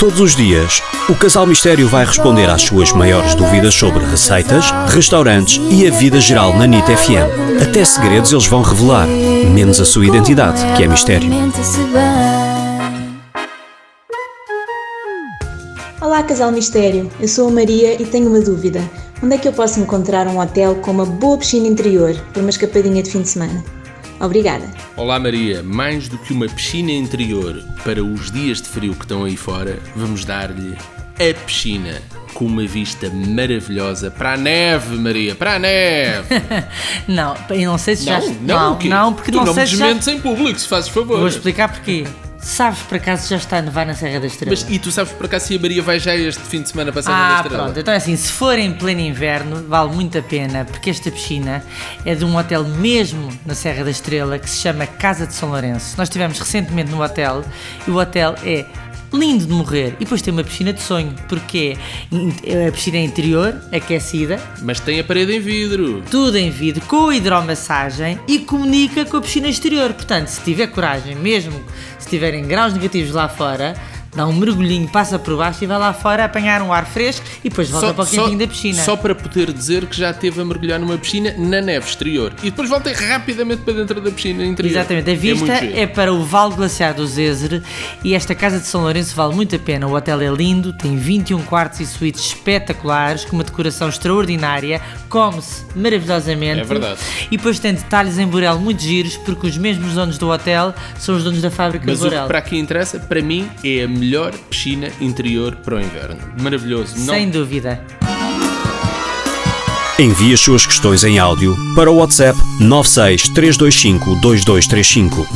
Todos os dias, o Casal Mistério vai responder às suas maiores dúvidas sobre receitas, restaurantes e a vida geral na NIT FM. Até segredos eles vão revelar, menos a sua identidade, que é mistério. Olá, Casal Mistério. Eu sou a Maria e tenho uma dúvida. Onde é que eu posso encontrar um hotel com uma boa piscina interior para uma escapadinha de fim de semana? Obrigada. Olá Maria, mais do que uma piscina interior para os dias de frio que estão aí fora, vamos dar-lhe a piscina com uma vista maravilhosa para a neve, Maria, para a neve. não, eu não sei se não, já. Não, não, não, porque tu não, não sei me se já. desmentes em público, se fazes favor. Vou explicar porquê. Sabes por acaso já está a nevar na Serra da Estrela? Mas e tu sabes por acaso se a Maria vai já este fim de semana para a Serra da Ah, Estrela? pronto. Então é assim, se for em pleno inverno, vale muito a pena, porque esta piscina é de um hotel mesmo na Serra da Estrela que se chama Casa de São Lourenço. Nós estivemos recentemente no hotel e o hotel é lindo de morrer. E depois tem uma piscina de sonho, porque é a piscina é interior, aquecida, Mas tem a parede em vidro. tudo em vidro, com hidromassagem e comunica com a piscina exterior. Portanto, se tiver coragem, mesmo se tiverem graus negativos lá fora, dá um mergulhinho, passa por baixo e vai lá fora apanhar um ar fresco e depois volta para o quentinho da piscina. só para poder dizer que já esteve a mergulhar numa piscina na neve exterior. E depois volta rapidamente para dentro da piscina interior. Exatamente, a vista muito é, giro. para o Vale Glaciar do Zezer e esta casa de São Lourenço vale muito a pena. O hotel é lindo, tem 21 quartos e suítes espetaculares, com uma decoração extraordinária, come-se maravilhosamente. É verdade. E depois tem detalhes em Borel muito giros, porque os mesmos donos do hotel são os donos da fábrica Mas de o Borel. que para aqui interessa, para mim, é a melhor piscina interior para o inverno. Maravilhoso. Não- Sem dúvida. Envie as suas questões em áudio para o WhatsApp 963252235.